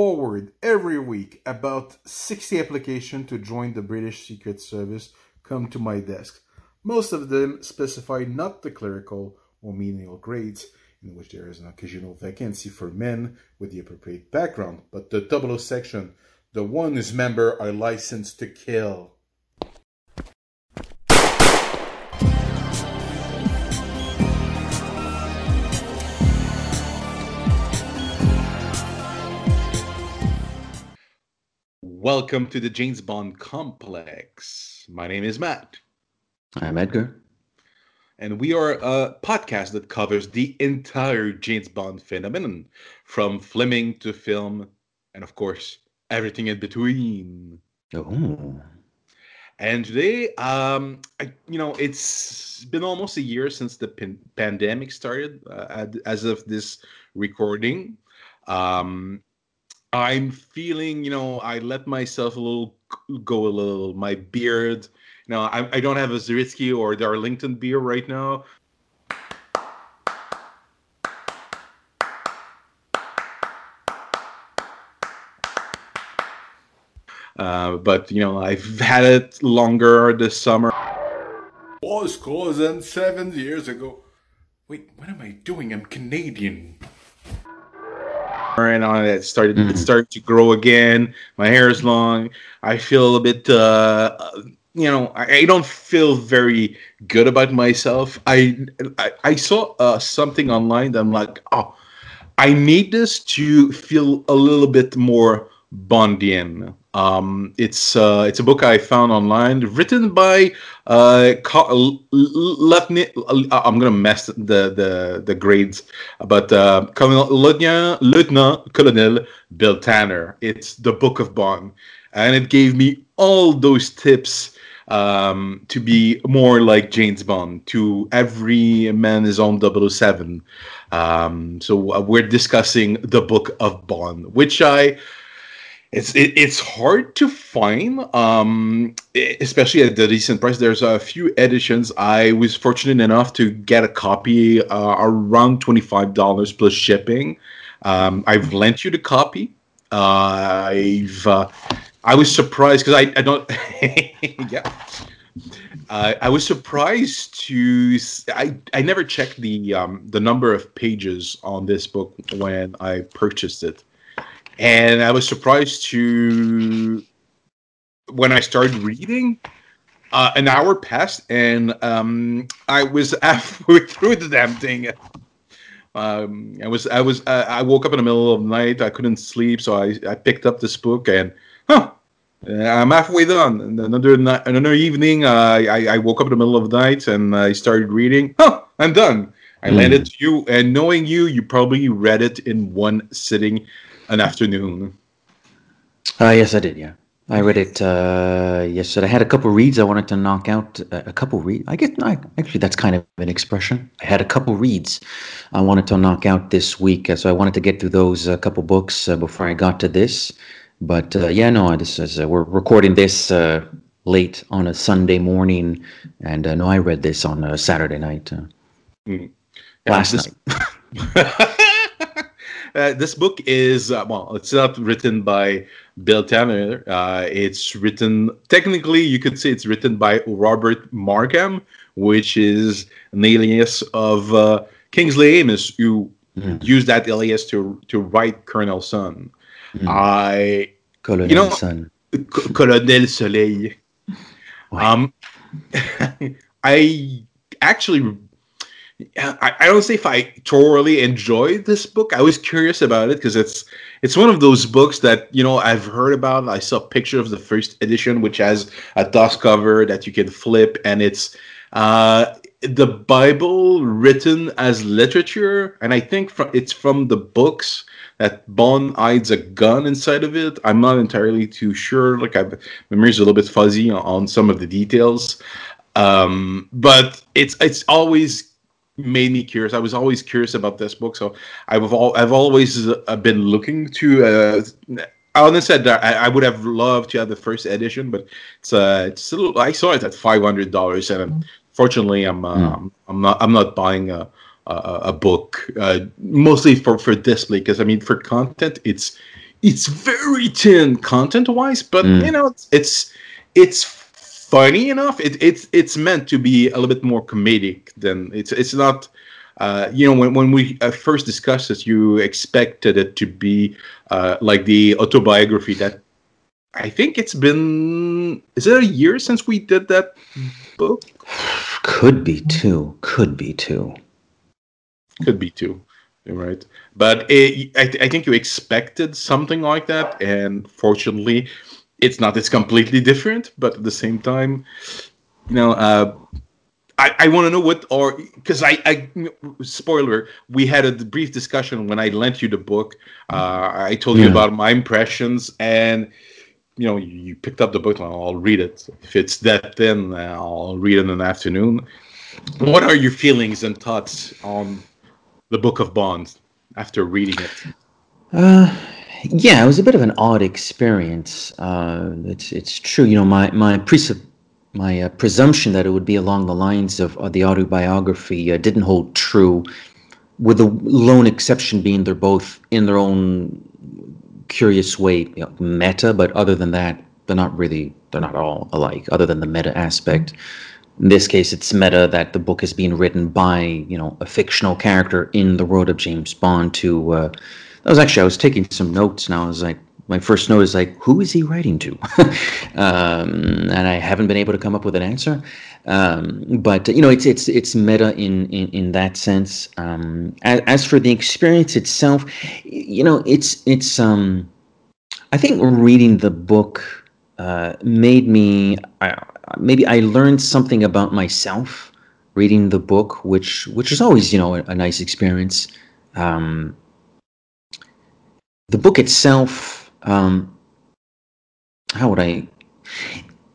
forward every week. About 60 applications to join the British Secret Service come to my desk. Most of them specify not the clerical or menial grades, in which there is an occasional vacancy for men with the appropriate background, but the 00 section, the one whose member are licensed to kill. Welcome to the James Bond Complex. My name is Matt. I'm Edgar. And we are a podcast that covers the entire James Bond phenomenon, from Fleming to film, and of course, everything in between. Oh. And today, um, I, you know, it's been almost a year since the pan- pandemic started. Uh, as of this recording, um, I'm feeling, you know, I let myself a little go a little. My beard, you know, I, I don't have a Zaritsky or Darlington beer right now. Uh, but you know, I've had it longer this summer. Was causing seven years ago. Wait, what am I doing? I'm Canadian and on it started mm-hmm. it started to grow again. My hair is long. I feel a bit uh, you know, I, I, don't feel very good about myself. I I, I saw uh, something online that I'm like, oh, I need this to feel a little bit more Bondian. Um, it's uh, it's a book I found online, written by uh, Lieutenant. Uh, I'm gonna mess the the, the grades, but uh, Lieutenant, Lieutenant Colonel Bill Tanner. It's the Book of Bond, and it gave me all those tips um, to be more like James Bond. To every man is on 007. Um, so uh, we're discussing the Book of Bond, which I it's it, it's hard to find, um, especially at the recent price. There's a few editions. I was fortunate enough to get a copy uh, around twenty five dollars plus shipping. Um, I've lent you the copy. Uh, I've uh, I was surprised because I, I don't yeah. Uh, I was surprised to I, I never checked the um, the number of pages on this book when I purchased it and I was surprised to when I started reading. Uh, an hour passed, and um, I was halfway through the damn thing. Um, I was, I was, uh, I woke up in the middle of the night. I couldn't sleep, so I, I picked up this book, and huh, I'm halfway done. And another night, another evening, uh, I, I woke up in the middle of the night, and I started reading. Huh, I'm done. I mm. landed to you, and knowing you, you probably read it in one sitting an afternoon. Uh, yes, I did. Yeah, I read it uh, yesterday. I had a couple reads. I wanted to knock out a, a couple reads. I get I, actually that's kind of an expression. I had a couple reads I wanted to knock out this week, uh, so I wanted to get through those uh, couple books uh, before I got to this. But uh, yeah, no, this is uh, we're recording this uh, late on a Sunday morning, and uh, no, I read this on a Saturday night. Uh, mm. Last this- night. Uh, this book is uh, well, it's not written by Bill Tanner. Uh, it's written technically, you could say it's written by Robert Markham, which is an alias of uh, Kingsley Amis, who mm. used that alias to to write Colonel Sun. Mm. I Colonel you know, Sun. Colonel Soleil. Um, I actually I, I don't say if I thoroughly enjoyed this book. I was curious about it because it's it's one of those books that you know I've heard about. I saw a picture of the first edition, which has a dust cover that you can flip, and it's uh, the Bible written as literature. And I think from, it's from the books that Bond hides a gun inside of it. I'm not entirely too sure. Like, my memory's a little bit fuzzy on, on some of the details. Um, but it's it's always made me curious. I was always curious about this book, so I've all I've always uh, been looking to. Uh, I said that I, I, would have loved to have the first edition, but it's uh, it's little, I saw it at five hundred dollars, and fortunately, I'm uh, mm. I'm not I'm not buying a a, a book uh, mostly for for display because I mean for content it's it's very thin content wise, but mm. you know it's, it's it's funny enough. It, it's it's meant to be a little bit more comedic than it's it's not. Uh, you know, when, when we uh, first discussed this, you expected it to be uh, like the autobiography that I think it's been. Is it a year since we did that book? Could be two. Could be two. Could be two. Right. But it, I, th- I think you expected something like that. And fortunately, it's not. It's completely different. But at the same time, you know, uh, I, I want to know what or because I, I spoiler we had a brief discussion when I lent you the book. Uh, I told yeah. you about my impressions and you know you picked up the book and I'll read it. If it's that thin, I'll read it in an afternoon. What are your feelings and thoughts on the Book of Bonds after reading it? Uh, yeah, it was a bit of an odd experience. Uh, it's it's true. You know, my my my uh, presumption that it would be along the lines of, the autobiography uh, didn't hold true, with the lone exception being they're both in their own curious way you know, meta, but other than that, they're not really they're not all alike. Other than the meta aspect, in this case, it's meta that the book is being written by you know a fictional character in the world of James Bond. To uh, that was actually I was taking some notes now. I was like, my first note is like, who is he writing to? um, and I haven't been able to come up with an answer. Um, but you know, it's it's it's meta in in, in that sense. Um, as, as, for the experience itself, you know, it's it's. Um, I think reading the book uh, made me. Uh, maybe I learned something about myself reading the book, which which is always you know a, a nice experience. Um, the book itself, um, how would I?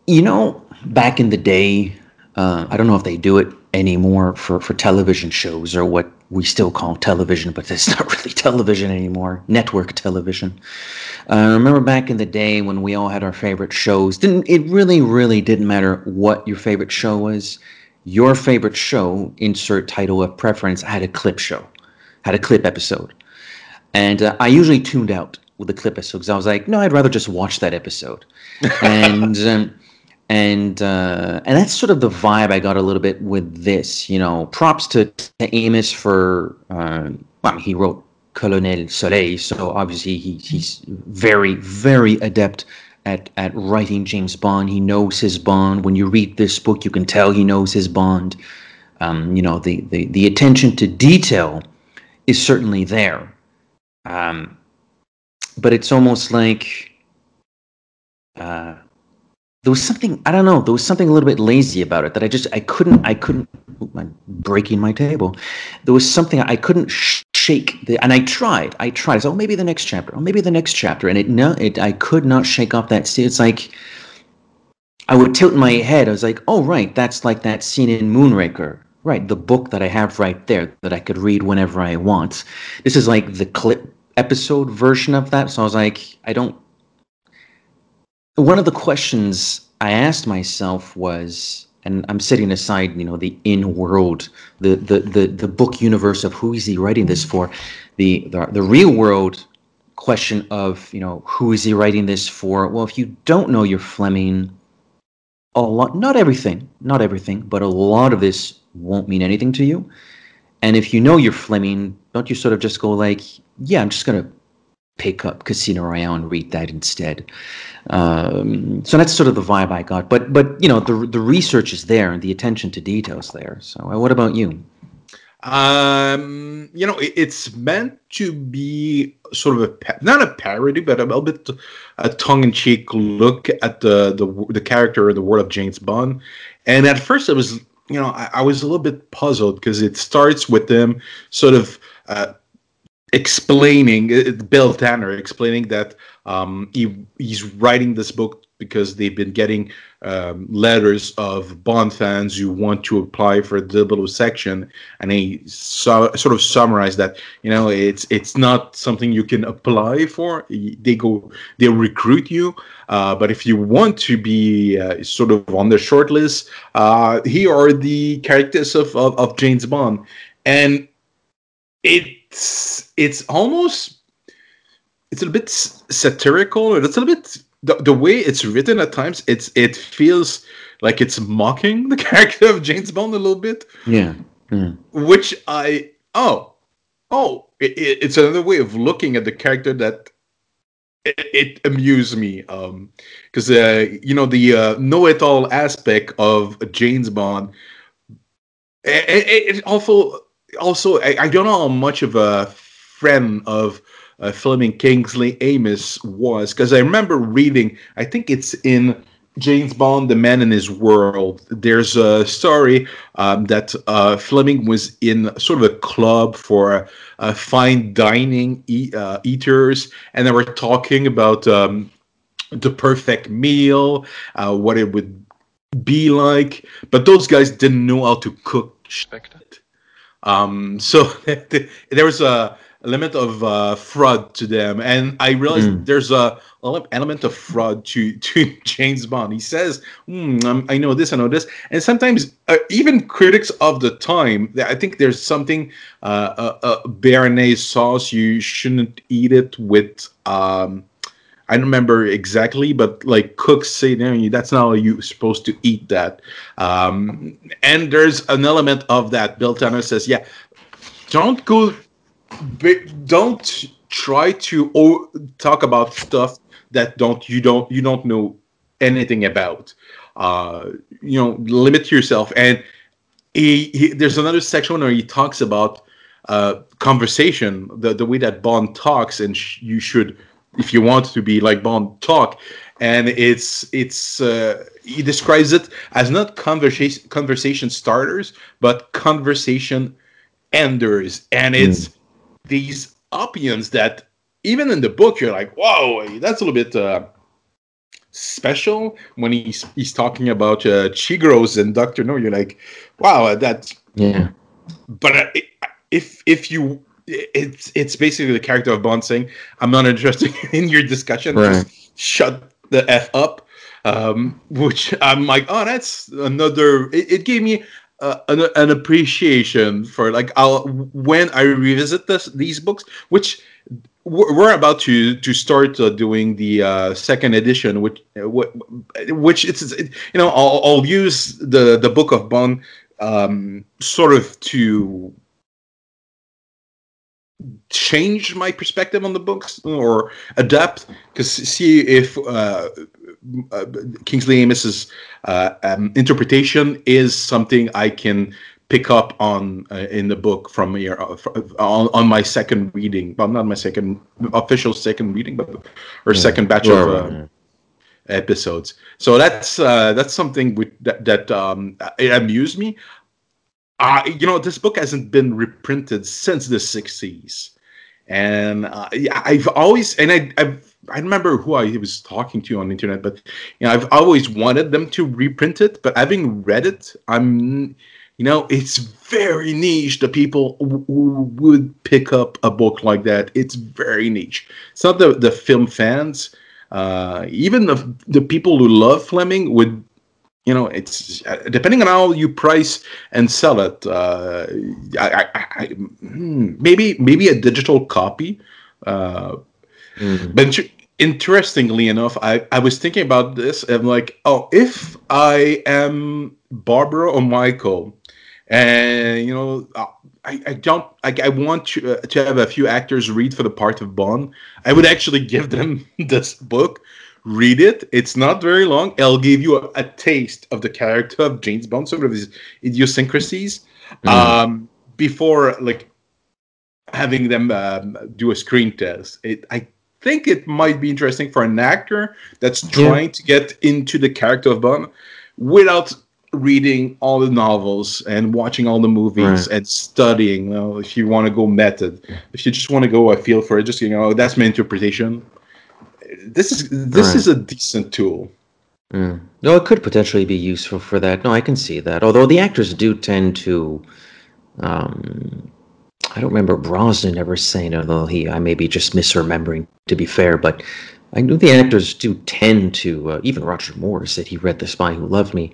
You know, back in the day, uh, I don't know if they do it anymore for for television shows or what we still call television, but it's not really television anymore. Network television. Uh, I remember back in the day when we all had our favorite shows. Didn't it really, really didn't matter what your favorite show was. Your favorite show, insert title of preference, had a clip show, had a clip episode, and uh, I usually tuned out with the clip episode because I was like, no, I'd rather just watch that episode, and. Um, and uh, and that's sort of the vibe I got a little bit with this. You know, props to, to Amis for uh, well, he wrote Colonel Soleil, so obviously he, he's very very adept at at writing James Bond. He knows his Bond. When you read this book, you can tell he knows his Bond. Um, you know, the, the the attention to detail is certainly there, um, but it's almost like. Uh, there was something I don't know. There was something a little bit lazy about it that I just I couldn't I couldn't. I'm breaking my table. There was something I couldn't shake. The, and I tried. I tried. Said, oh, maybe the next chapter. Oh, maybe the next chapter. And it no, it I could not shake off that scene. It's like I would tilt my head. I was like, oh right, that's like that scene in Moonraker. Right, the book that I have right there that I could read whenever I want. This is like the clip episode version of that. So I was like, I don't one of the questions I asked myself was, and I'm setting aside, you know, the in-world, the the the, the book universe of who is he writing this for, the, the the real world question of, you know, who is he writing this for? Well, if you don't know your Fleming, a lot, not everything, not everything, but a lot of this won't mean anything to you. And if you know you're Fleming, don't you sort of just go like, yeah, I'm just gonna pick up Casino Royale and read that instead. Um, so that's sort of the vibe I got. But but you know the the research is there and the attention to details there. So uh, what about you? Um, you know, it's meant to be sort of a not a parody, but a little bit a tongue-in-cheek look at the the the character the world of James Bond. And at first, it was you know I, I was a little bit puzzled because it starts with them sort of. Uh, explaining uh, Bill Tanner explaining that um, he he's writing this book because they've been getting um, letters of Bond fans who want to apply for the double section, and he so, sort of summarized that you know it's it's not something you can apply for. They go they recruit you, uh, but if you want to be uh, sort of on the short list, uh, here are the characters of, of, of James Bond, and it's it's almost it's a bit satirical. It's a bit the, the way it's written at times. It's it feels like it's mocking the character of James Bond a little bit. Yeah. Which I oh oh it, it's another way of looking at the character that it, it amused me um because uh, you know the uh, know-it-all aspect of James Bond. It, it, it also also I, I, don't know how much of a friend of uh, Fleming Kingsley Amis was because I remember reading. I think it's in James Bond, The Man in His World. There's a story um, that uh, Fleming was in sort of a club for uh, fine dining e- uh, eaters, and they were talking about um, the perfect meal, uh, what it would be like. But those guys didn't know how to cook. Um, so there was a element of uh, fraud to them, and I realized mm. there's a element of fraud to to James Bond. He says, mm, "I know this, I know this," and sometimes uh, even critics of the time, I think there's something uh, a, a béarnaise sauce. You shouldn't eat it with. Um, I don't remember exactly, but like cooks say, there and you that's not how you're supposed to eat that. Um, and there's an element of that. Bill Tanner says, yeah, don't go don't try to talk about stuff that don't you don't you don't know anything about. Uh, you know, limit yourself. And he, he, there's another section where he talks about uh, conversation, the the way that Bond talks, and sh- you should, if you want to be like Bond, talk. And it's it's uh, he describes it as not conversation conversation starters, but conversation enders, and it's. Mm these options that even in the book you're like, whoa, that's a little bit uh, special. When he's he's talking about uh, Chigroes and Doctor No, you're like, wow, that's yeah. But uh, if if you it's it's basically the character of Bond saying, "I'm not interested in your discussion. Right. Just shut the f up." Um, which I'm like, oh, that's another. It, it gave me uh, an, an, appreciation for like I'll when I revisit this these books, which we're about to to start uh, doing the uh, second edition, which which it's you know I'll, I'll use the the book of Bond um, sort of to change my perspective on the books or adapt because see if uh, uh, Kingsley Amis's uh, um, interpretation is something I can pick up on uh, in the book from here uh, on, on my second reading. Well, not my second official second reading, but or yeah. second batch of uh, episodes. So that's uh, that's something with, that that um, it amused me. You know, this book hasn't been reprinted since the '60s, and I've always and I, I've I remember who I was talking to on the internet, but you know, I've always wanted them to reprint it. But having read it, I'm, you know, it's very niche. The people who would pick up a book like that, it's very niche. It's not the the film fans. Uh, even the the people who love Fleming would, you know, it's depending on how you price and sell it. Uh, I, I, I, hmm, maybe maybe a digital copy. Uh, Mm-hmm. But interestingly enough, I, I was thinking about this and like, oh, if I am Barbara or Michael, and you know, I, I don't, I, I want to, uh, to have a few actors read for the part of Bond. I would actually give them this book, read it. It's not very long. It'll give you a, a taste of the character of James Bond, sort of his idiosyncrasies, mm. um, before like having them um, do a screen test. It, I think it might be interesting for an actor that's trying yeah. to get into the character of Bond without reading all the novels and watching all the movies right. and studying. You know, if you want to go method, if you just want to go, I feel for it. Just you know, that's my interpretation. This is this right. is a decent tool. Mm. No, it could potentially be useful for that. No, I can see that. Although the actors do tend to um, I don't remember Brosnan ever saying although he I may be just misremembering to be fair, but I know the actors do tend to uh, even Roger Moore said he read The Spy Who Loved Me.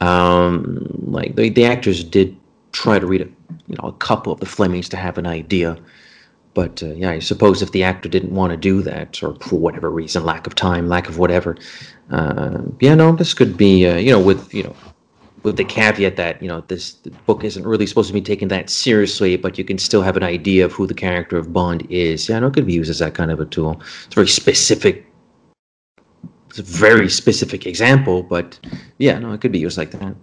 Um, like the, the actors did try to read a, you know a couple of the Flemings to have an idea. But uh, yeah, I suppose if the actor didn't want to do that, or for whatever reason, lack of time, lack of whatever, uh, yeah, no, this could be, uh, you know, with you know, with the caveat that you know this book isn't really supposed to be taken that seriously, but you can still have an idea of who the character of Bond is. Yeah, no, it could be used as that kind of a tool. It's very specific. It's a very specific example, but yeah, no, it could be used like that.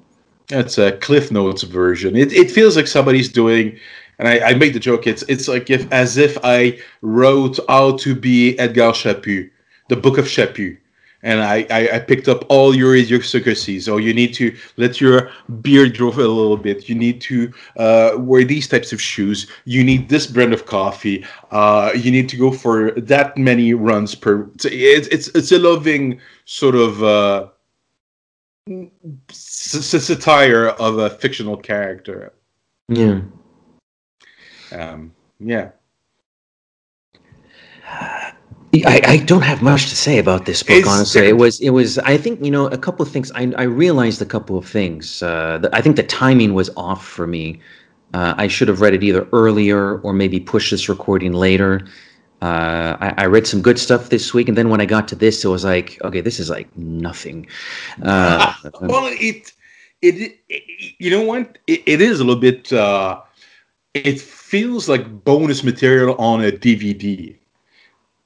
That's a Cliff Notes version. It, it feels like somebody's doing, and I, I the joke. It's it's like if as if I wrote how to be Edgar Chaput, the Book of Chaput, and I, I, I picked up all your idiosyncrasies. So you need to let your beard grow a little bit. You need to uh, wear these types of shoes. You need this brand of coffee. Uh, you need to go for that many runs per. It's it's it's a loving sort of. Uh, satire of a fictional character. Yeah. Um, yeah. I, I don't have much to say about this book, it's, honestly. It was, it was. I think you know a couple of things. I, I realized a couple of things. Uh, the, I think the timing was off for me. Uh, I should have read it either earlier or maybe push this recording later. Uh, I, I, read some good stuff this week, and then when I got to this, it was like, okay, this is like nothing. Uh, well, it, it, it, you know what? It, it is a little bit. Uh, it feels like bonus material on a DVD.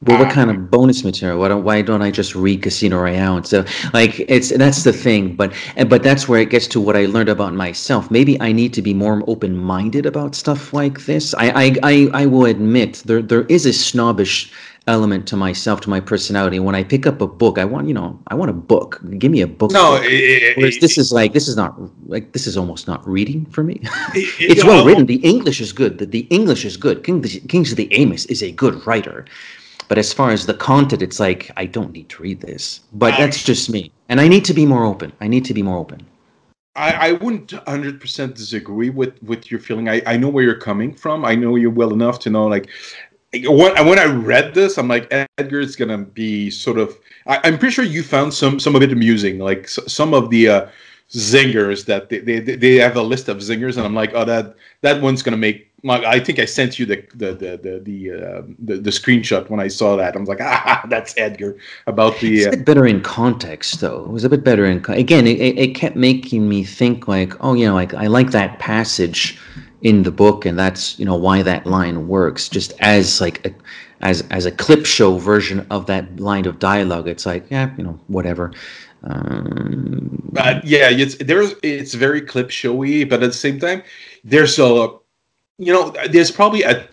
Well, what kind of bonus material? Why don't Why don't I just read Casino Royale? And so, like, it's that's the thing. But but that's where it gets to what I learned about myself. Maybe I need to be more open minded about stuff like this. I, I I I will admit there there is a snobbish element to myself, to my personality. When I pick up a book, I want you know I want a book. Give me a book. No, it, whereas this is like this is not like this is almost not reading for me. It, it's well written. The English is good. The, the English is good. King, Kingsley Amis is a good writer but as far as the content, it's like I don't need to read this. But that's just me, and I need to be more open. I need to be more open. I, I wouldn't 100% disagree with with your feeling. I, I know where you're coming from. I know you well enough to know like when, when I read this, I'm like Edgar is gonna be sort of. I, am pretty sure you found some some of it amusing, like some of the uh, zingers that they, they they have a list of zingers, and I'm like, oh that that one's gonna make I think I sent you the the the the the, uh, the, the screenshot when I saw that. I was like, ah, that's Edgar about the. It's a bit better in context, though. It was a bit better in again. It, it kept making me think like, oh, you know, like I like that passage in the book, and that's you know why that line works. Just as like a, as as a clip show version of that line of dialogue, it's like, yeah, you know, whatever. Um, but yeah, it's there's it's very clip showy, but at the same time, there's a you know, there's probably a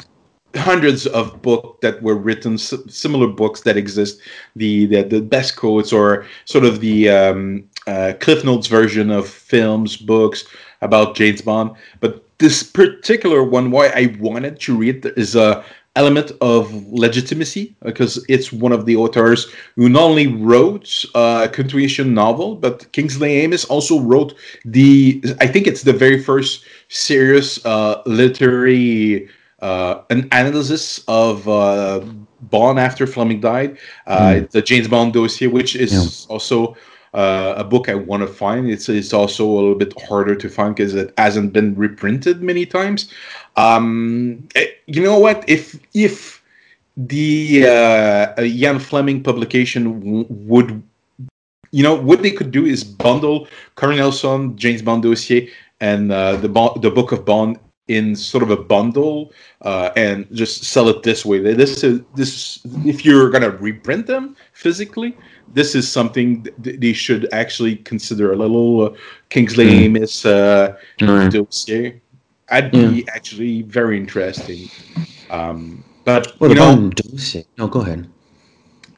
hundreds of books that were written similar books that exist the, the the best quotes or sort of the um, uh, cliff notes version of films books about james bond but this particular one why i wanted to read is a element of legitimacy because it's one of the authors who not only wrote a continuation novel but kingsley amis also wrote the i think it's the very first serious uh, literary uh, an analysis of uh, Bond after Fleming died. Mm. The James Bond dossier, which is yeah. also uh, a book I want to find. It's it's also a little bit harder to find because it hasn't been reprinted many times. Um, it, eh, you know what? If if the uh, Ian Fleming publication w- would, you know, what they could do is bundle Colonel Sun, James Bond dossier, and uh, the the book of Bond in sort of a bundle uh, and just sell it this way. This is this if you're gonna reprint them physically, this is something th- they should actually consider a little uh, Kingsley mm. Amis uh, mm. dossier. I'd yeah. be actually very interesting. Um, but what you know, dossier? No, go ahead.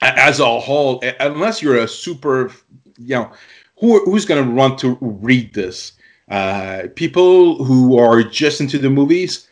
As a whole, unless you're a super, you know, who, who's going to want to read this? Uh, people who are just into the movies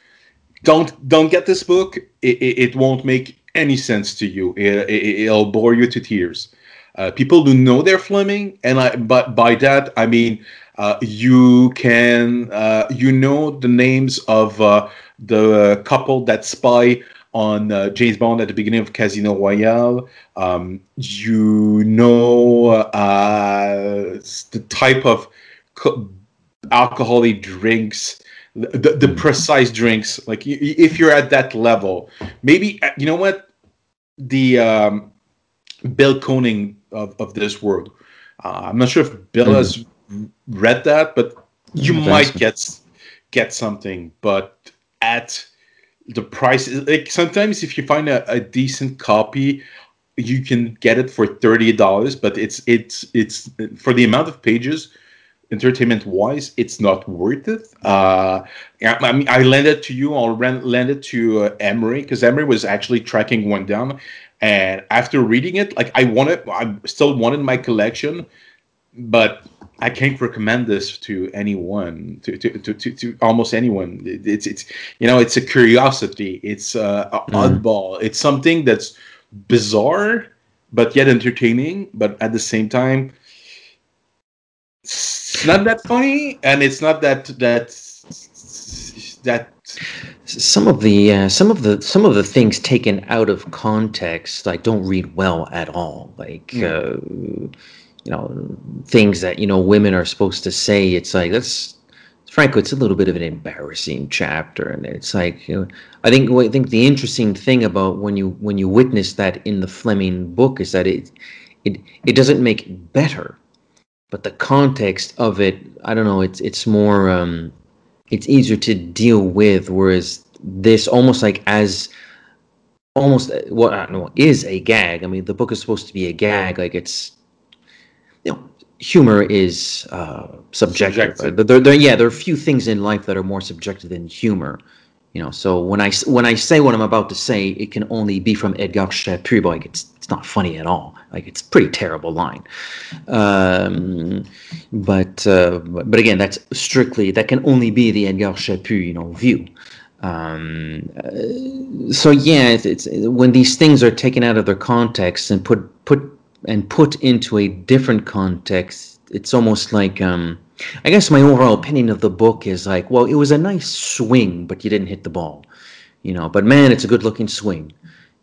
don't don't get this book. It, it, it won't make any sense to you. It, will bore you to tears. Uh, people who know their Fleming, and I, but by that I mean uh, you can uh, you know the names of uh, the couple that spy on uh, James Bond at the beginning of Casino Royale. Um, you know uh, the type of co- alcoholic drinks the, the precise drinks. Like if you're at that level, maybe you know what the um, Bill Koenig of, of this world. Uh, I'm not sure if Bill mm. has read that, but you might get get something. But at the price, like sometimes if you find a, a decent copy, you can get it for thirty dollars. But it's it's it's for the amount of pages entertainment wise, it's not worth it. Uh, I mean, I lent to you. I'll lend it to uh, Emery because Emery was actually tracking one down, and after reading it, like I wanted, I still wanted my collection, but I can't recommend this to anyone, to to, to, to, to almost anyone. It's it's you know, it's a curiosity. It's uh, a mm. oddball. It's something that's bizarre, but yet entertaining. But at the same time it's not that funny, and it's not that that that. Some of the uh, some of the some of the things taken out of context, like don't read well at all. Like mm. uh, you know things that you know women are supposed to say. It's like that's frankly, it's a little bit of an embarrassing chapter, and it's like you know, I think I think the interesting thing about when you when you witness that in the Fleming book is that it it it doesn't make it better but the context of it, I don't know. It's it's more um, it's easier to deal with. Whereas this almost like as almost what I don't know is a gag. I mean, the book is supposed to be a gag. Like it's you know humor is uh, subjective. subjective. There, there, yeah, there are a few things in life that are more subjective than humor. You know, so when I when I say what I'm about to say, it can only be from Edgar Chaput. Like it's it's not funny at all. Like it's pretty terrible line. Um, but uh, but again, that's strictly that can only be the Edgar Chaput, you know, view. Um, uh, so yeah, it's, it's when these things are taken out of their context and put put and put into a different context, it's almost like um, I guess my overall opinion of the book is like, well, it was a nice swing, but you didn't hit the ball, you know. But man, it's a good-looking swing.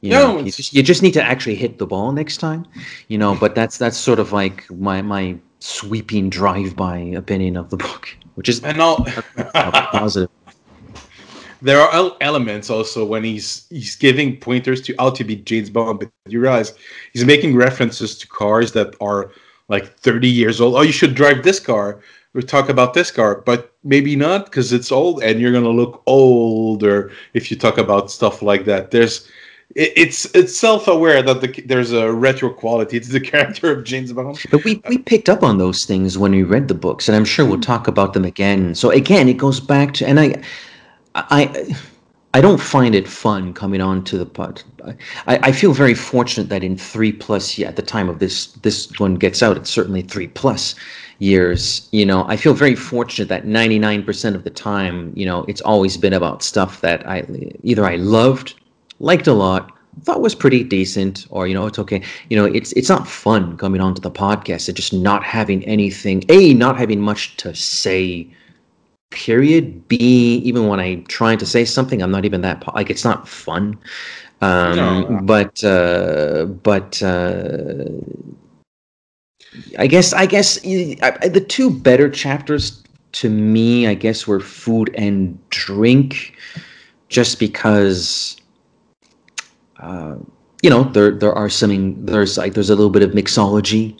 You no, know, you just, you just need to actually hit the ball next time, you know. But that's that's sort of like my my sweeping drive-by opinion of the book, which is and all positive. There are elements also when he's he's giving pointers to how to be James Bond, but you realize he's making references to cars that are like 30 years old. Oh, you should drive this car we talk about this car, but maybe not because it's old and you're gonna look older if you talk about stuff like that. There's it, it's it's self-aware that the, there's a retro quality to the character of James Bond. But we we picked up on those things when we read the books, and I'm sure we'll mm. talk about them again. So again, it goes back to and I I I don't find it fun coming on to the pod. I, I feel very fortunate that in three plus at the time of this this one gets out, it's certainly three plus years. You know, I feel very fortunate that 99% of the time, you know, it's always been about stuff that I either I loved, liked a lot, thought was pretty decent, or you know, it's okay. You know, it's it's not fun coming onto the podcast and just not having anything. A, not having much to say period b even when i'm trying to say something i'm not even that like it's not fun um no. but uh but uh i guess i guess the two better chapters to me i guess were food and drink just because uh you know there there are some there's like there's a little bit of mixology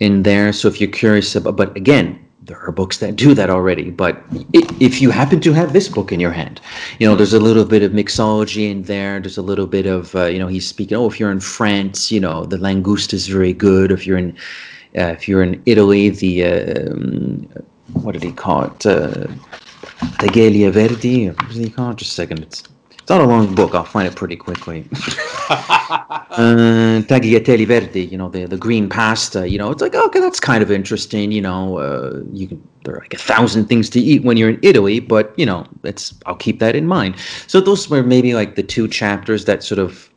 in there so if you're curious about but again there are books that do that already but if you happen to have this book in your hand you know there's a little bit of mixology in there. There's a little bit of uh, you know he's speaking oh if you're in france you know the langouste is very good. If you're in uh, if you're in italy the um, what did he call it? Uh, Tagliatelle Verdi what did he call it? Just a second. It's not a long book. I'll find it pretty quickly. uh, tagliatelle verdi, you know, the, the green pasta. You know, it's like okay, that's kind of interesting. You know, uh, you can there are like a thousand things to eat when you're in Italy, but you know, it's I'll keep that in mind. So those were maybe like the two chapters that sort of.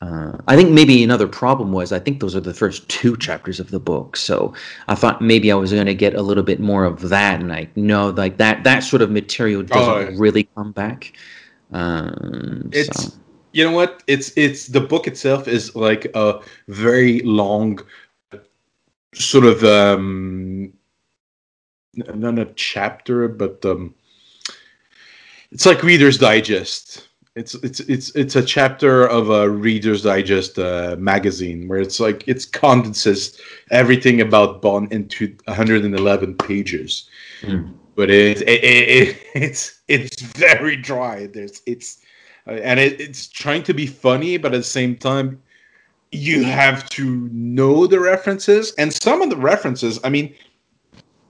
Uh, I think maybe another problem was I think those are the first two chapters of the book. So I thought maybe I was going to get a little bit more of that, and I know like that that sort of material doesn't oh, really come back. Um, it's so. you know what it's it's the book itself is like a very long sort of um not a chapter but um it's like Reader's Digest. It's it's it's it's a chapter of a Reader's Digest uh, magazine where it's like it's condenses everything about Bond into 111 pages. Mm. But it, it, it, it's it's very dry. There's it's uh, and it, it's trying to be funny, but at the same time, you have to know the references and some of the references. I mean,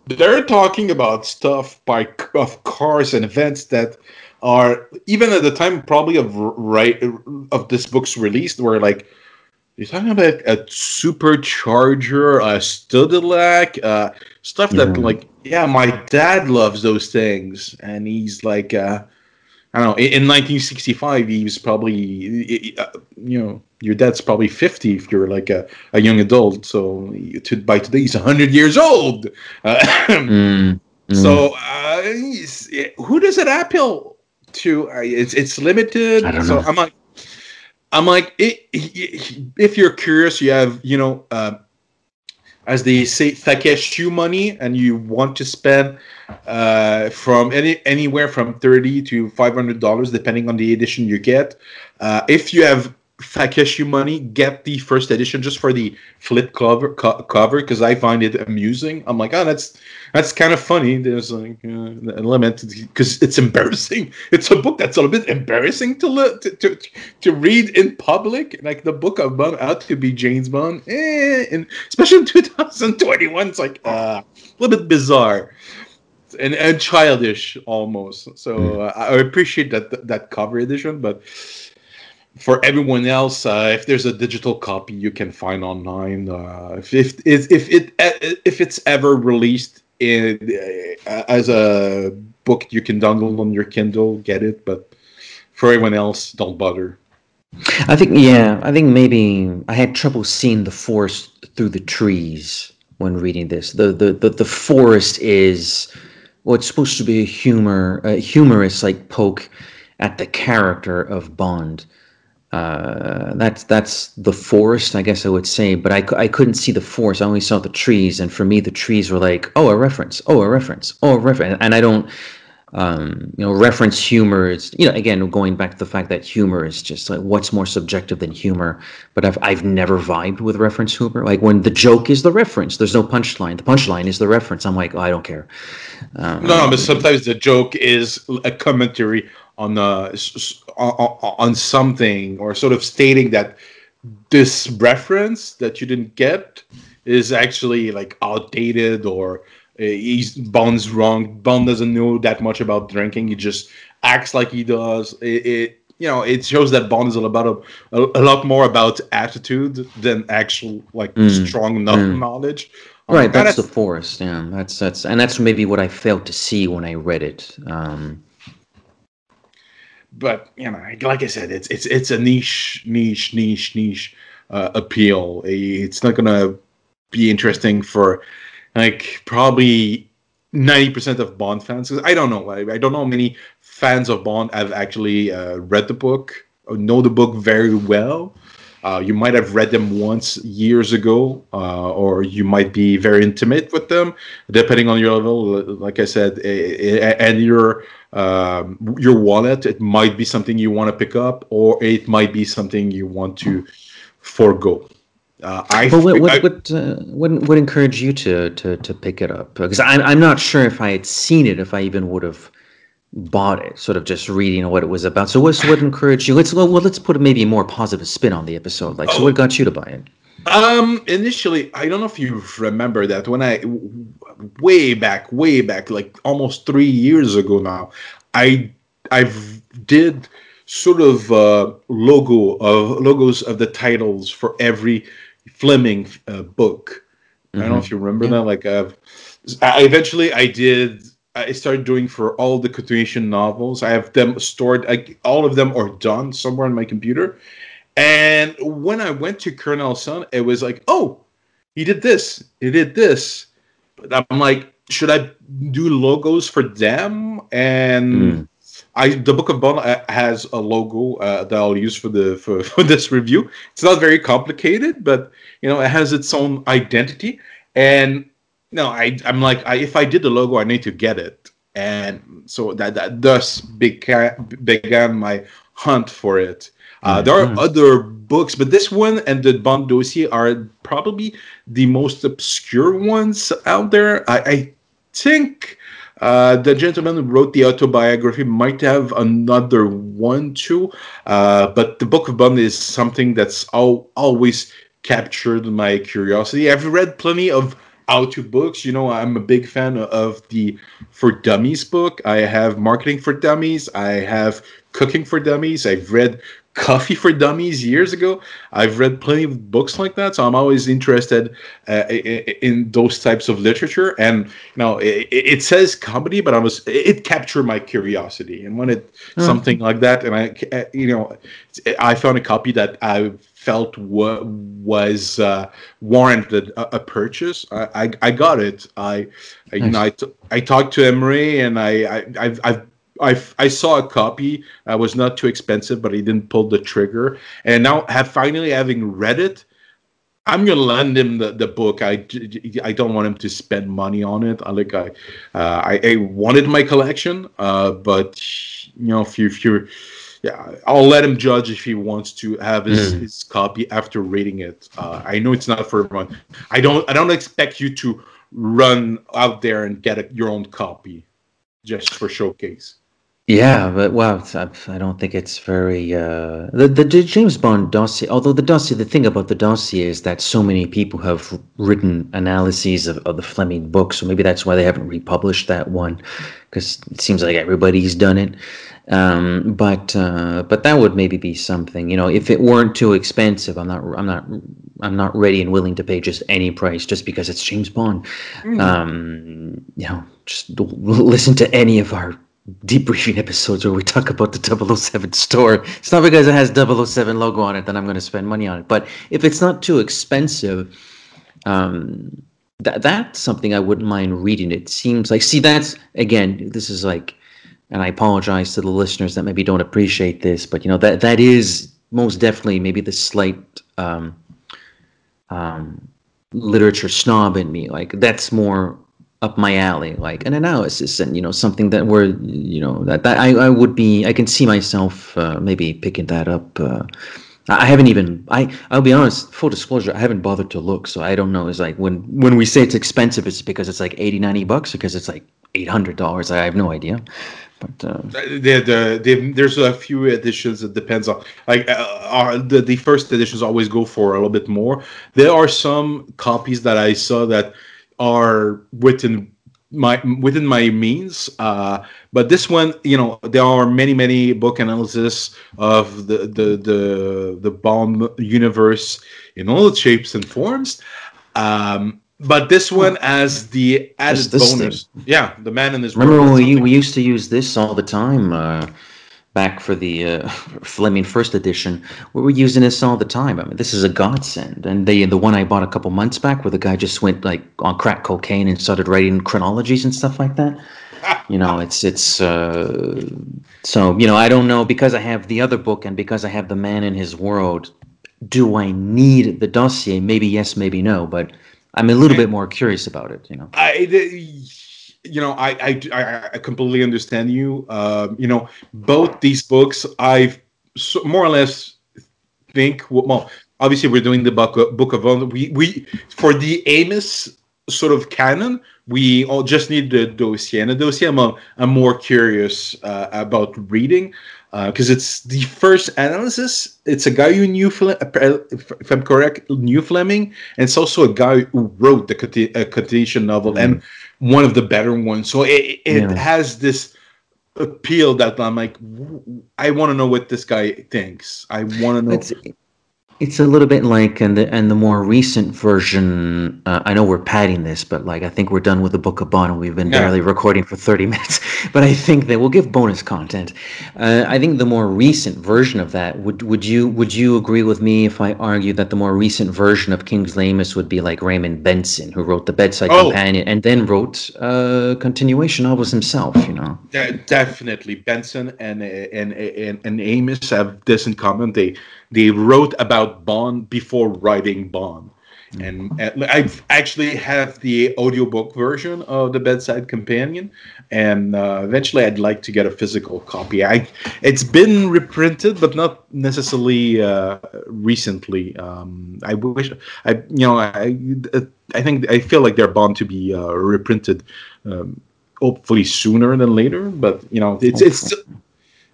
they're talking about stuff by of cars and events that are even at the time probably of right of this book's release were like you're talking about a supercharger a Studillac uh, stuff that like yeah my dad loves those things and he's like uh, I don't know. In 1965, he was probably, uh, you know, your dad's probably 50 if you're like a, a young adult. So to, by today, he's 100 years old. Uh, mm, mm. So uh, who does it appeal to? It's it's limited. I don't so know. I'm like, I'm like, it, it, if you're curious, you have, you know, uh, as they say, Takeshu money, and you want to spend uh, from any anywhere from thirty to five hundred dollars, depending on the edition you get. Uh, if you have Takeshu money, get the first edition just for the flip cover co- cover because I find it amusing. I'm like, oh, that's that's kind of funny. There's like uh, a limit because it's embarrassing. It's a book that's a little bit embarrassing to, look to, to to read in public. Like the book of Bond out to be James Bond, eh, and especially in 2021, it's like uh, a little bit bizarre. And, and childish almost. So hmm. uh, I appreciate that that cover edition, but for everyone else, uh, if there's a digital copy you can find online, uh, if, if if it if it's ever released in uh, as a book you can download on your Kindle, get it. But for everyone else, don't bother. I think yeah, I think maybe I had trouble seeing the forest through the trees when reading this. The the the, the forest is what's supposed to be a humor, a humorous like poke at the character of Bond uh, that's that's the forest, I guess I would say. But I, I couldn't see the forest. I only saw the trees, and for me, the trees were like, oh, a reference, oh, a reference, oh, a reference. And I don't, um, you know, reference humor is, you know, again, going back to the fact that humor is just like what's more subjective than humor. But I've I've never vibed with reference humor. Like when the joke is the reference, there's no punchline. The punchline is the reference. I'm like, oh, I don't care. Um, no, but sometimes the joke is a commentary on uh, on something or sort of stating that this reference that you didn't get is actually like outdated or uh, he's Bond's wrong. Bond doesn't know that much about drinking. He just acts like he does. It, it you know it shows that Bond is about a, a, a, lot more about attitude than actual like mm. strong mm. knowledge. Right, um, that's, that's the forest. Yeah, that's that's and that's maybe what I failed to see when I read it. Um, but you know, like I said, it's it's it's a niche, niche, niche, niche uh, appeal. It's not gonna be interesting for like probably ninety percent of Bond fans. Because I don't know. I, I, don't know how many fans of Bond have actually uh, read the book or know the book very well. Uh, you might have read them once years ago, uh, or you might be very intimate with them, depending on your level. Like I said, and your um, your wallet. It might be something you want to pick up, or it might be something you want to forego. Uh, I well, what what, what uh, encourage you to to to pick it up? Because I'm I'm not sure if I had seen it, if I even would have bought it. Sort of just reading what it was about. So what what encouraged you? Let's well, well let's put maybe a more positive spin on the episode. Like, so what got you to buy it? Um, initially, I don't know if you remember that when I way back, way back, like almost three years ago now, I I've did sort of uh, logo of logos of the titles for every Fleming uh, book. Mm-hmm. I don't know if mm-hmm. you remember yeah. that. Like, uh, I eventually I did. I started doing for all the continuation novels. I have them stored. I, all of them are done somewhere on my computer. And when I went to Colonel Sun, it was like, oh, he did this, he did this. But I'm like, should I do logos for them? And mm. I, the Book of Bond uh, has a logo uh, that I'll use for the for, for this review. It's not very complicated, but you know, it has its own identity. And no, I I'm like, I, if I did the logo, I need to get it. and so that, that thus began, began my hunt for it. Uh, there are other books, but this one and the Bond dossier are probably the most obscure ones out there. I, I think uh, the gentleman who wrote the autobiography might have another one too, uh, but the Book of Bond is something that's al- always captured my curiosity. I've read plenty of how to books. You know, I'm a big fan of the For Dummies book. I have Marketing for Dummies. I have Cooking for Dummies. I've read Coffee for Dummies years ago. I've read plenty of books like that, so I'm always interested uh, in, those types of literature. And you know, it, it, says comedy, but I was it captured my curiosity, and when it mm. something like that, and I, uh, you know, I found a copy that I felt wa- was uh, warranted a, a purchase. I, I, I got it. I, I nice. you know I, t- I talked to Emery and I, I I've, I've I, I saw a copy. Uh, was not too expensive, but he didn't pull the trigger. And now, have finally having read it, I'm gonna lend him the, the book. I, I don't want him to spend money on it. I like I uh, I, I wanted my collection, uh, but you know if you if you're yeah, I'll let him judge if he wants to have his, mm. his copy after reading it. Uh, I know it's not for everyone. I don't I don't expect you to run out there and get a, your own copy just for showcase. Yeah, but well, I don't think it's very uh, the the James Bond dossier. Although the dossier, the thing about the dossier is that so many people have written analyses of, of the Fleming book, so maybe that's why they haven't republished that one, because it seems like everybody's done it. Um, but uh, but that would maybe be something, you know, if it weren't too expensive. I'm not I'm not I'm not ready and willing to pay just any price just because it's James Bond. Mm. Um, you know, just listen to any of our debriefing episodes where we talk about the 007 store. It's not because it has 007 logo on it that I'm going to spend money on it. But if it's not too expensive, um, that that's something I wouldn't mind reading. It seems like see that's again this is like, and I apologize to the listeners that maybe don't appreciate this, but you know that that is most definitely maybe the slight um, um, literature snob in me. Like that's more up my alley, like an analysis and you know something that were you know that, that I, I would be I can see myself uh, maybe picking that up. Uh, I haven't even I I'll be honest, full disclosure, I haven't bothered to look, so I don't know. It's like when when we say it's expensive, it's because it's like 80, 90 bucks, because it's like eight hundred dollars. I have no idea. But uh, the, the, the, there's a few editions. It depends on like uh, the the first editions always go for a little bit more. There are some copies that I saw that are within my within my means uh, but this one you know there are many many book analysis of the the the, the Bond universe in all its shapes and forms. Um, but this one as the added bonus thing. yeah the man in this remember when we, we used to use this all the time uh, back for the uh, Fleming first edition, we were using this all the time. I mean, this is a godsend. And the the one I bought a couple months back, where the guy just went like on crack cocaine and started writing chronologies and stuff like that. you know, it's it's uh, so you know I don't know because I have the other book and because I have the man in his world. Do I need the dossier? Maybe yes, maybe no. But I'm a little bit more curious about it. You know, I you know, I I, I completely understand you. Uh, you know, both these books, I more or less think. Well, obviously, we're doing the book of, book of we we for the Amis sort of canon. We all just need the dossier, and the dossier. I'm, I'm more curious uh, about reading because uh, it's the first analysis. It's a guy who knew, if I'm correct, knew Fleming, and it's also a guy who wrote the continuation novel. Mm-hmm. And one of the better ones. So it, it yeah. has this appeal that I'm like, I want to know what this guy thinks. I want to know. It's, it's a little bit like, and the and the more recent version. Uh, I know we're padding this, but like I think we're done with the Book of Bond, and we've been yeah. barely recording for thirty minutes. But I think that we'll give bonus content. Uh, I think the more recent version of that would would you would you agree with me if I argue that the more recent version of Kingsley Amis would be like Raymond Benson, who wrote the Bedside oh. Companion and then wrote uh, continuation novels himself. You know, De- definitely Benson and and and and Amis have this in common. They they wrote about Bond before writing Bond. and I actually have the audiobook version of the Bedside Companion, and uh, eventually I'd like to get a physical copy. I it's been reprinted, but not necessarily uh, recently. Um, I wish I you know I I think I feel like they're bound to be uh, reprinted. Um, hopefully sooner than later, but you know it's it's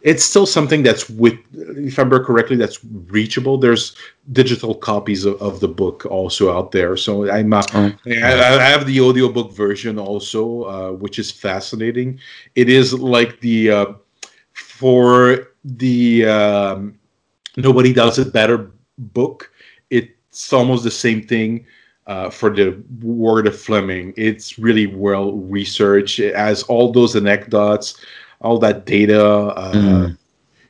it's still something that's with if i remember correctly that's reachable there's digital copies of, of the book also out there so i'm uh, oh. I, I, have the audiobook version also uh, which is fascinating it is like the uh, for the um, nobody does it better book it's almost the same thing uh, for the word of Fleming. It's really well researched. It has all those anecdotes all that data. Uh, mm.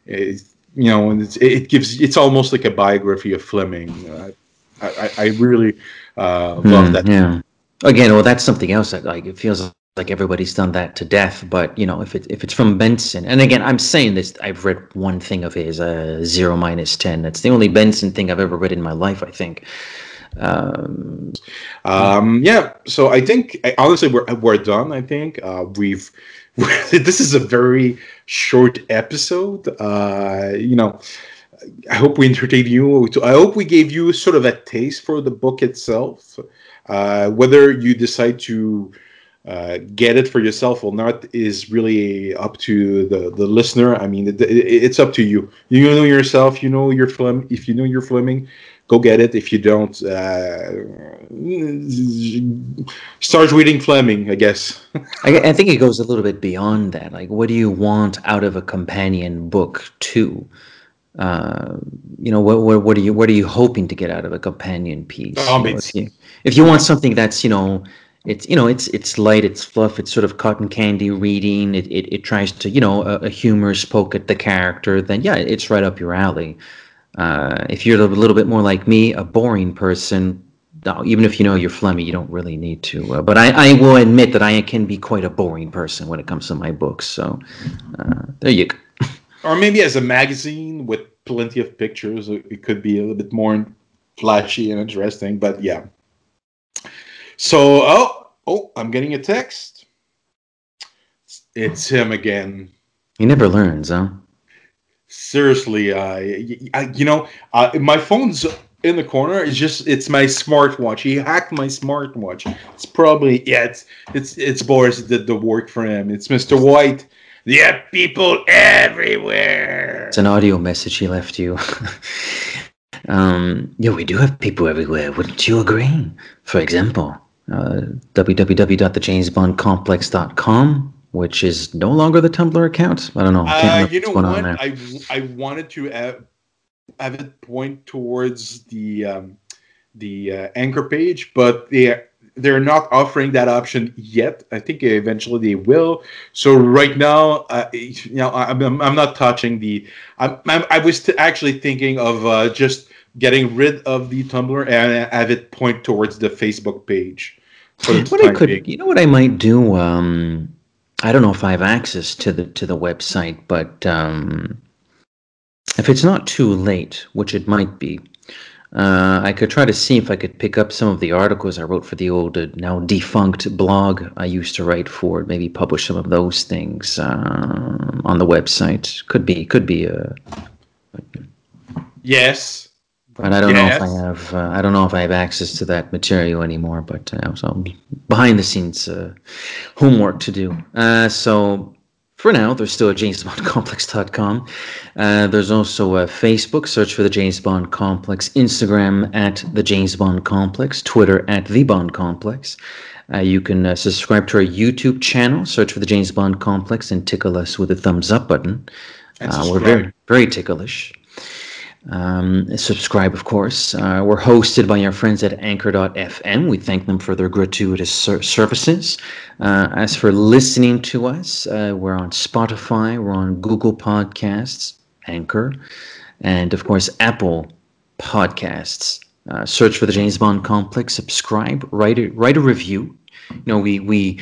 it, you know, and it gives it's almost like a biography of Fleming. Uh, I, I, really uh, love mm, that. Yeah. Again, well, that's something else that like it feels like everybody's done that to death. But you know, if it if it's from Benson, and again, I'm saying this, I've read one thing of his, uh, zero minus ten. That's the only Benson thing I've ever read in my life, I think. Um, um, yeah. So I think honestly, we're we're done. I think uh, we've this is a very short episode. Uh, you know, I hope we entertained you. I hope we gave you sort of a taste for the book itself. Uh, whether you decide to uh, get it for yourself or not is really up to the, the listener. I mean, it, it, it's up to you. You know yourself. You know your film. If you know your Fleming, go get it. If you don't, uh, start reading Fleming, I guess. I, I, think it goes a little bit beyond that. Like, what do you want out of a companion book too? Uh, you know, what, what, what are you what are you hoping to get out of a companion piece? Oh, you know, if, you, if you want something that's you know it's you know it's it's light it's fluff it's sort of cotton candy reading it, it, it tries to you know a, a humorous poke at the character then yeah it's right up your alley uh, if you're a little bit more like me, a boring person, even if you know you're Fleming, you don't really need to. Uh, but I, I, will admit that I can be quite a boring person when it comes to my books. So uh, there you go. or maybe as a magazine with plenty of pictures, it could be a little bit more flashy and interesting. But yeah. So oh oh, I'm getting a text. It's him again. He never learns, huh? Seriously, uh, you know, uh, my phone's in the corner. It's just it's my smartwatch. He hacked my smartwatch. It's probably yeah. It's it's it's Boris did the work for him. It's Mister White. Yeah, people everywhere. It's an audio message he left you. um, yeah, we do have people everywhere. Wouldn't you agree? For example, uh, www.thejamesbondcomplex.com which is no longer the Tumblr account. I don't know. Uh, you know what? I I wanted to have, have it point towards the um, the uh, anchor page, but they they're not offering that option yet. I think eventually they will. So right now, uh, you know, I'm, I'm not touching the. I'm, I'm i was t- actually thinking of uh, just getting rid of the Tumblr and have it point towards the Facebook page. What I could, being. you know, what I might do. Um, I don't know if I have access to the to the website, but um, if it's not too late, which it might be, uh, I could try to see if I could pick up some of the articles I wrote for the old, uh, now defunct blog I used to write for. Maybe publish some of those things uh, on the website. Could be, could be a. Yes, but I don't yes. know if I have. Uh, I don't know if I have access to that material anymore. But uh, so behind the scenes uh, homework to do. Uh, so for now, there's still a JamesBondComplex.com. Uh, there's also a Facebook. Search for the James Bond Complex. Instagram at the James Bond Complex. Twitter at the Bond Complex. Uh, you can uh, subscribe to our YouTube channel. Search for the James Bond Complex and tickle us with a thumbs up button. Uh, we're very very ticklish. Um, subscribe, of course. Uh, we're hosted by our friends at Anchor.fm. We thank them for their gratuitous ser- services. Uh, as for listening to us, uh, we're on Spotify, we're on Google Podcasts, Anchor, and of course, Apple Podcasts. Uh, search for the James Bond Complex, subscribe, write a, write a review. You know, we, we,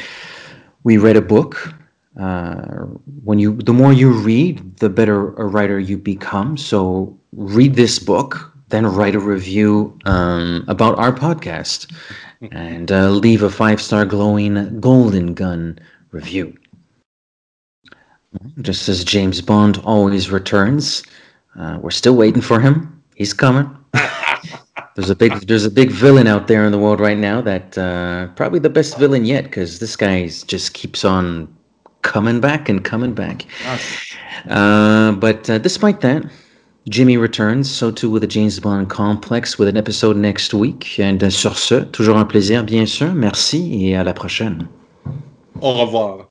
we read a book uh, when you the more you read the better a writer you become so read this book then write a review um, about our podcast and uh, leave a five star glowing golden gun review. Just as James Bond always returns, uh, we're still waiting for him. He's coming. there's a big there's a big villain out there in the world right now that uh, probably the best villain yet because this guy just keeps on coming back and coming back. Uh, but uh, despite that, Jimmy returns, so too with the James Bond complex with an episode next week. And uh, sur ce, toujours un plaisir, bien sûr. Merci et à la prochaine. Au revoir.